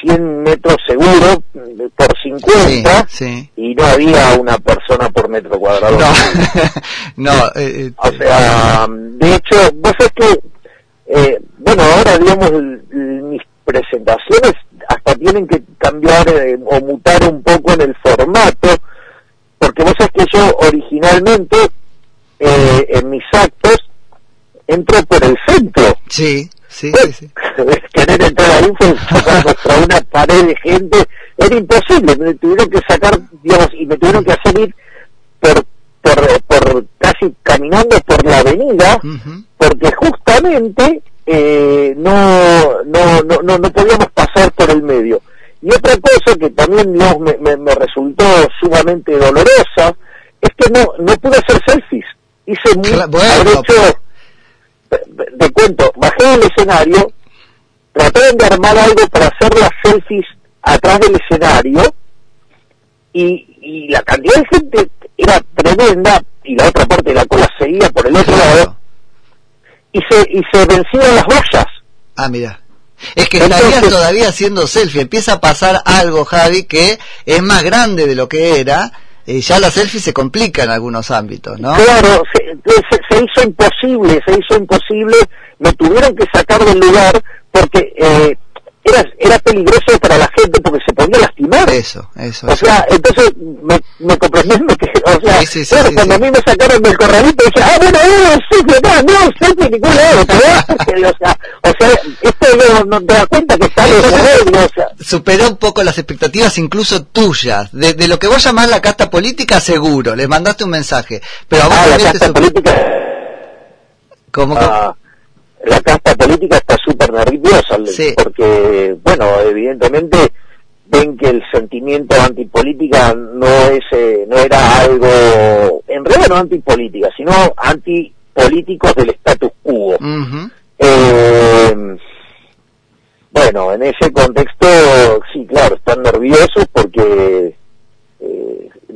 100 metros seguro por 50 y no había una persona por metro cuadrado. No, no eh, eh, o sea, de hecho, vos sabés que, eh, bueno, ahora digamos, mis presentaciones hasta tienen que cambiar o mutar un poco en el formato, porque vos sabés que yo originalmente en mis actos entro por el centro. Sí. Sí, sí, sí. Querer entrar ahí fue contra una pared de gente, era imposible, me tuvieron que sacar, digamos, y me tuvieron que hacer ir por, por, por casi caminando por la avenida, porque justamente eh, no, no, no, no, no podíamos pasar por el medio. Y otra cosa que también me, me, me, resultó sumamente dolorosa es que no, no pude hacer selfies. Hice muy, bueno, te cuento, bajé del escenario, trataron de armar algo para hacer las selfies atrás del escenario y, la cantidad de gente era tremenda y la otra parte de la cola seguía por el otro lado y se, y se vencieron las vallas. Ah, mira. Es que estarías todavía haciendo selfie. Empieza a pasar algo, Javi, que es más grande de lo que era y ya la selfie se complica en algunos ámbitos, ¿no? Claro, se, hizo imposible, se hizo imposible, me tuvieron que sacar del lugar porque eh, era, era peligroso para la gente porque se podía lastimar. Eso, eso. O sea, entonces me, me que, o sea, sí, sí, claro, cuando a mí me sacaron del corralito, dije, ah, bueno, no, sí, no, no, sí, de ningún lado, o sea, o sea, esto no, no te das cuenta que está o sea. Superó un poco las expectativas incluso tuyas, de, de lo que vos llamás la casta política, seguro, le mandaste un mensaje, pero a vos ah, la casta política... ¿Cómo que? Ah, la casta política está súper nerviosa, porque, bueno, evidentemente ven que el sentimiento antipolítica no es eh, no era algo, en realidad no antipolítica, sino antipolíticos del status quo. eh, bueno, en ese contexto, sí, claro, están nerviosos porque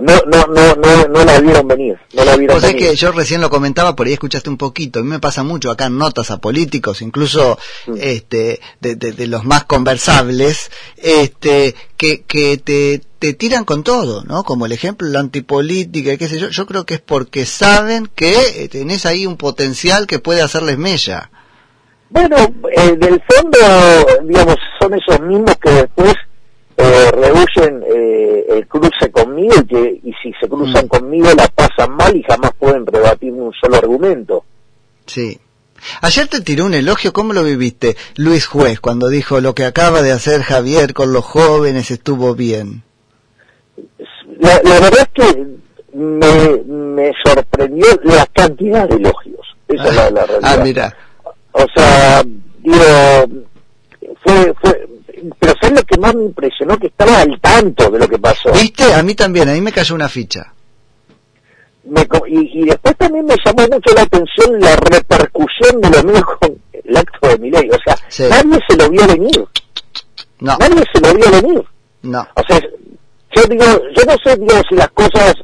no, no, no, no, no la vieron venir. No la vieron venir. que yo recién lo comentaba, por ahí escuchaste un poquito. A mí me pasa mucho acá en notas a políticos, incluso mm. este, de, de, los más conversables, este, que, que te, te tiran con todo, ¿no? Como el ejemplo, la antipolítica, qué sé yo. Yo creo que es porque saben que tenés ahí un potencial que puede hacerles mella. Bueno, eh, del fondo, digamos, son esos mismos que después eh, rehuyen eh, el cruce conmigo y, que, y si se cruzan mm. conmigo la pasan mal y jamás pueden rebatirme un solo argumento. Sí. Ayer te tiró un elogio, ¿cómo lo viviste? Luis Juez, cuando dijo lo que acaba de hacer Javier con los jóvenes estuvo bien. La, verdad es que me, me, sorprendió la cantidad de elogios. Esa es la, la, realidad. Ah, mira. O sea, digo, fue, pero ¿sabes lo que más me impresionó? Que estaba al tanto de lo que pasó. ¿Viste? A mí también, a mí me cayó una ficha. y, después también me llamó mucho la atención la repercusión de lo mío con el acto de Miley. O sea, nadie se lo vio venir. No. Nadie se lo vio venir. No. O sea, yo digo, yo no sé digo, si las cosas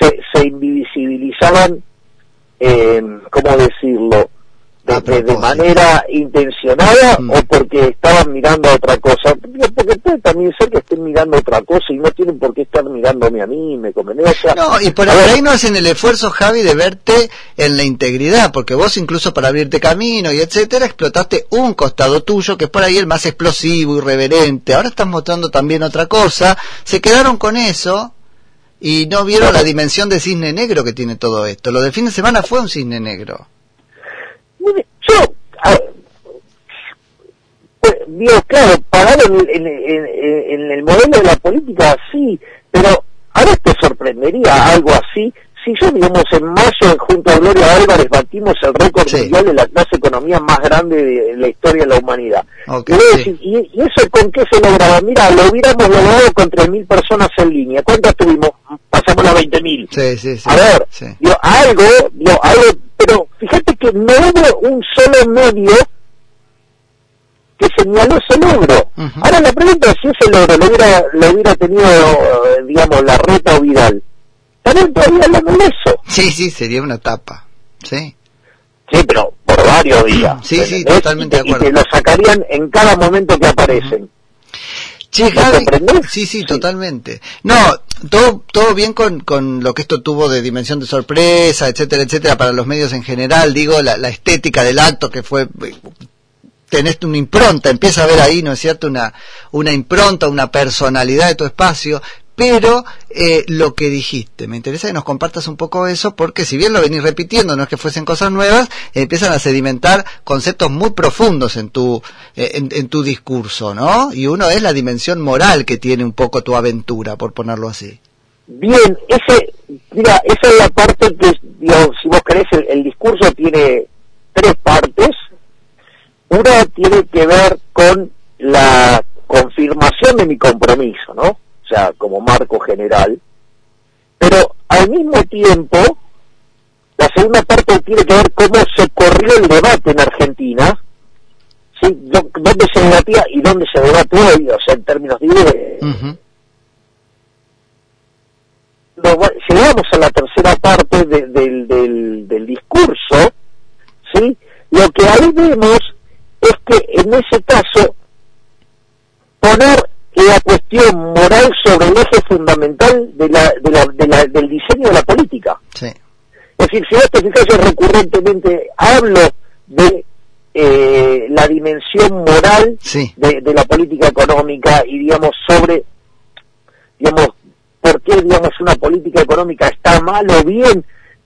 se, se invisibilizaban, eh, ¿cómo decirlo? De, manera intencionada mm. o porque estaban mirando a otra cosa. Porque puede también ser que estén mirando a otra cosa y no tienen por qué estar mirándome a mí, me conviene. no, y por, ahí no hacen el esfuerzo, Javi, de verte en la integridad, porque vos incluso para abrirte camino y etcétera, explotaste un costado tuyo que es por ahí el más explosivo, irreverente. Ahora estás mostrando también otra cosa. Se quedaron con eso y no vieron la dimensión de cisne negro que tiene todo esto. Lo del fin de semana fue un cisne negro. Yo, pues, digo, claro, pagar en, en, el modelo de la política, sí, pero ahora te sorprendería algo así si yo, digamos, en mayo, junto a Gloria Álvarez, batimos el récord mundial de la clase economía más grande de la historia de la humanidad. y, eso con qué se lograba? Mira, lo hubiéramos logrado con 3.000 personas en línea. ¿Cuántas tuvimos? Pasamos a 20.000. Sí, sí, sí. A ver, algo, digo, algo, pero fíjate que no hubo un solo medio que señaló ese logro. Ahora la pregunta es si ese logro lo hubiera, lo hubiera tenido, eh, digamos, la reta o Vidal también todavía hablando de eso. Sí, sí, sería una tapa. Sí. Sí, pero por varios días. Sí, sí, totalmente de acuerdo. Y que lo sacarían en cada momento que aparecen. Che, Javi, sí, sí, totalmente. No, todo, todo bien con, con lo que esto tuvo de dimensión de sorpresa, etcétera, etcétera, para los medios en general, digo, la, la estética del acto que fue tenés una impronta, empieza a ver ahí, ¿no es cierto?, una, una impronta, una personalidad de tu espacio, pero eh, lo que dijiste, me interesa que nos compartas un poco eso, porque si bien lo venís repitiendo, no es que fuesen cosas nuevas, empiezan a sedimentar conceptos muy profundos en tu, eh, en, tu discurso, ¿no? Y uno es la dimensión moral que tiene un poco tu aventura, por ponerlo así. Bien, ese, mira, esa es la parte que, digamos, si vos querés, el discurso tiene tres partes. Una tiene que ver con la confirmación de mi compromiso, ¿no? como marco general, pero al mismo tiempo, la segunda parte tiene que ver cómo se corrió el debate en Argentina, ¿sí? dónde se debatía y dónde se debate hoy, o sea, en términos de... llegamos a la tercera parte del, del, del discurso, ¿sí? Lo que ahí vemos es que en ese caso poner la cuestión moral sobre el eje fundamental de la, de la, del diseño de la política. Es decir, si vos te fijas, yo recurrentemente hablo de eh, la dimensión moral de, de, la política económica y, digamos, sobre, digamos, por qué, digamos, una política económica está mal o bien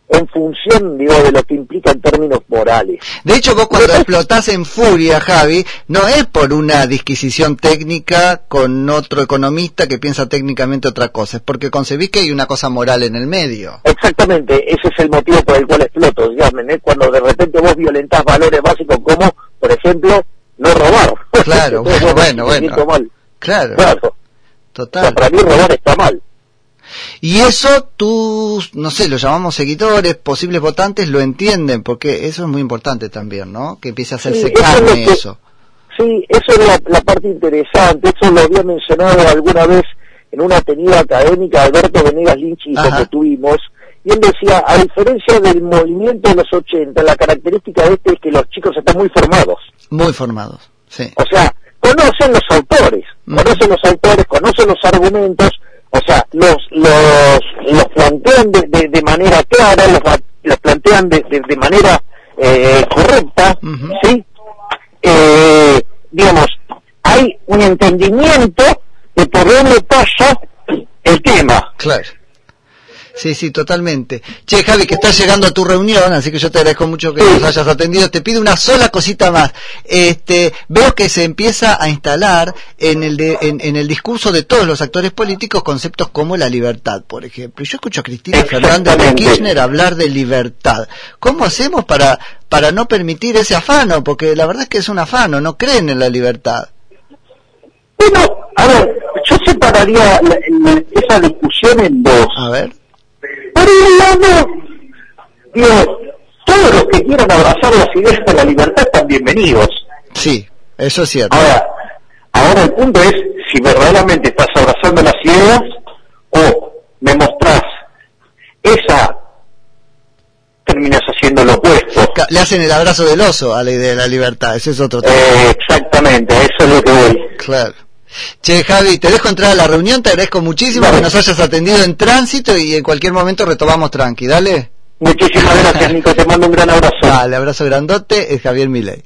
en función, digo, de lo que implica en términos morales. De hecho, vos cuando explotás en furia, Javi, no es por una disquisición técnica con otro economista que piensa técnicamente otra cosa, es porque concebís que hay una cosa moral en el medio. Exactamente, ese es el motivo por el cual exploto, dígame, cuando de repente vos violentás valores básicos como, por ejemplo, no robar. Claro, bueno, bueno, Claro. claro. Total. para mí robar está mal. Y eso tú, no sé, lo llamamos seguidores, posibles votantes, lo entienden, porque eso es muy importante también, ¿no? Que empiece a hacerse carne eso. Sí, eso es la, parte interesante, eso lo había mencionado alguna vez en una tenida académica Alberto Venegas Lynch y que tuvimos, y él decía, a diferencia del movimiento de los 80, la característica de este es que los chicos están muy formados. Muy formados, sí. O sea, conocen los autores, conocen los autores, conocen los argumentos, o sea, los, los, los plantean de, de, manera clara, los, los plantean de, de, manera eh, correcta, ¿sí? Eh, digamos, hay un entendimiento de por dónde pasa el tema. Claro. Sí, sí, totalmente. Che, Javi, que estás llegando a tu reunión, así que yo te agradezco mucho que nos hayas atendido. Te pido una sola cosita más. Este, veo que se empieza a instalar en el, en, el discurso de todos los actores políticos conceptos como la libertad, por ejemplo. Yo escucho a Cristina Fernández de Kirchner hablar de libertad. ¿Cómo hacemos para, para no permitir ese afano? Porque la verdad es que es un afano, no creen en la libertad. Bueno, a ver, yo separaría esa discusión en dos. A ver por un lado, digo, todos los que quieran abrazar las ideas de la libertad están bienvenidos. Sí, eso es cierto. Ahora, ahora el punto es si verdaderamente estás abrazando las ideas o me mostrás esa terminas haciendo lo opuesto. Le hacen el abrazo del oso a la idea de la libertad, ese es otro tema. Eh, exactamente, eso es lo que voy. Claro. Che, Javi, te dejo entrar a la reunión, te agradezco muchísimo que nos hayas atendido en tránsito y en cualquier momento retomamos tranqui, dale. Muchísimas gracias, Nico, te mando un gran abrazo. Dale, abrazo grandote, es Javier Milei.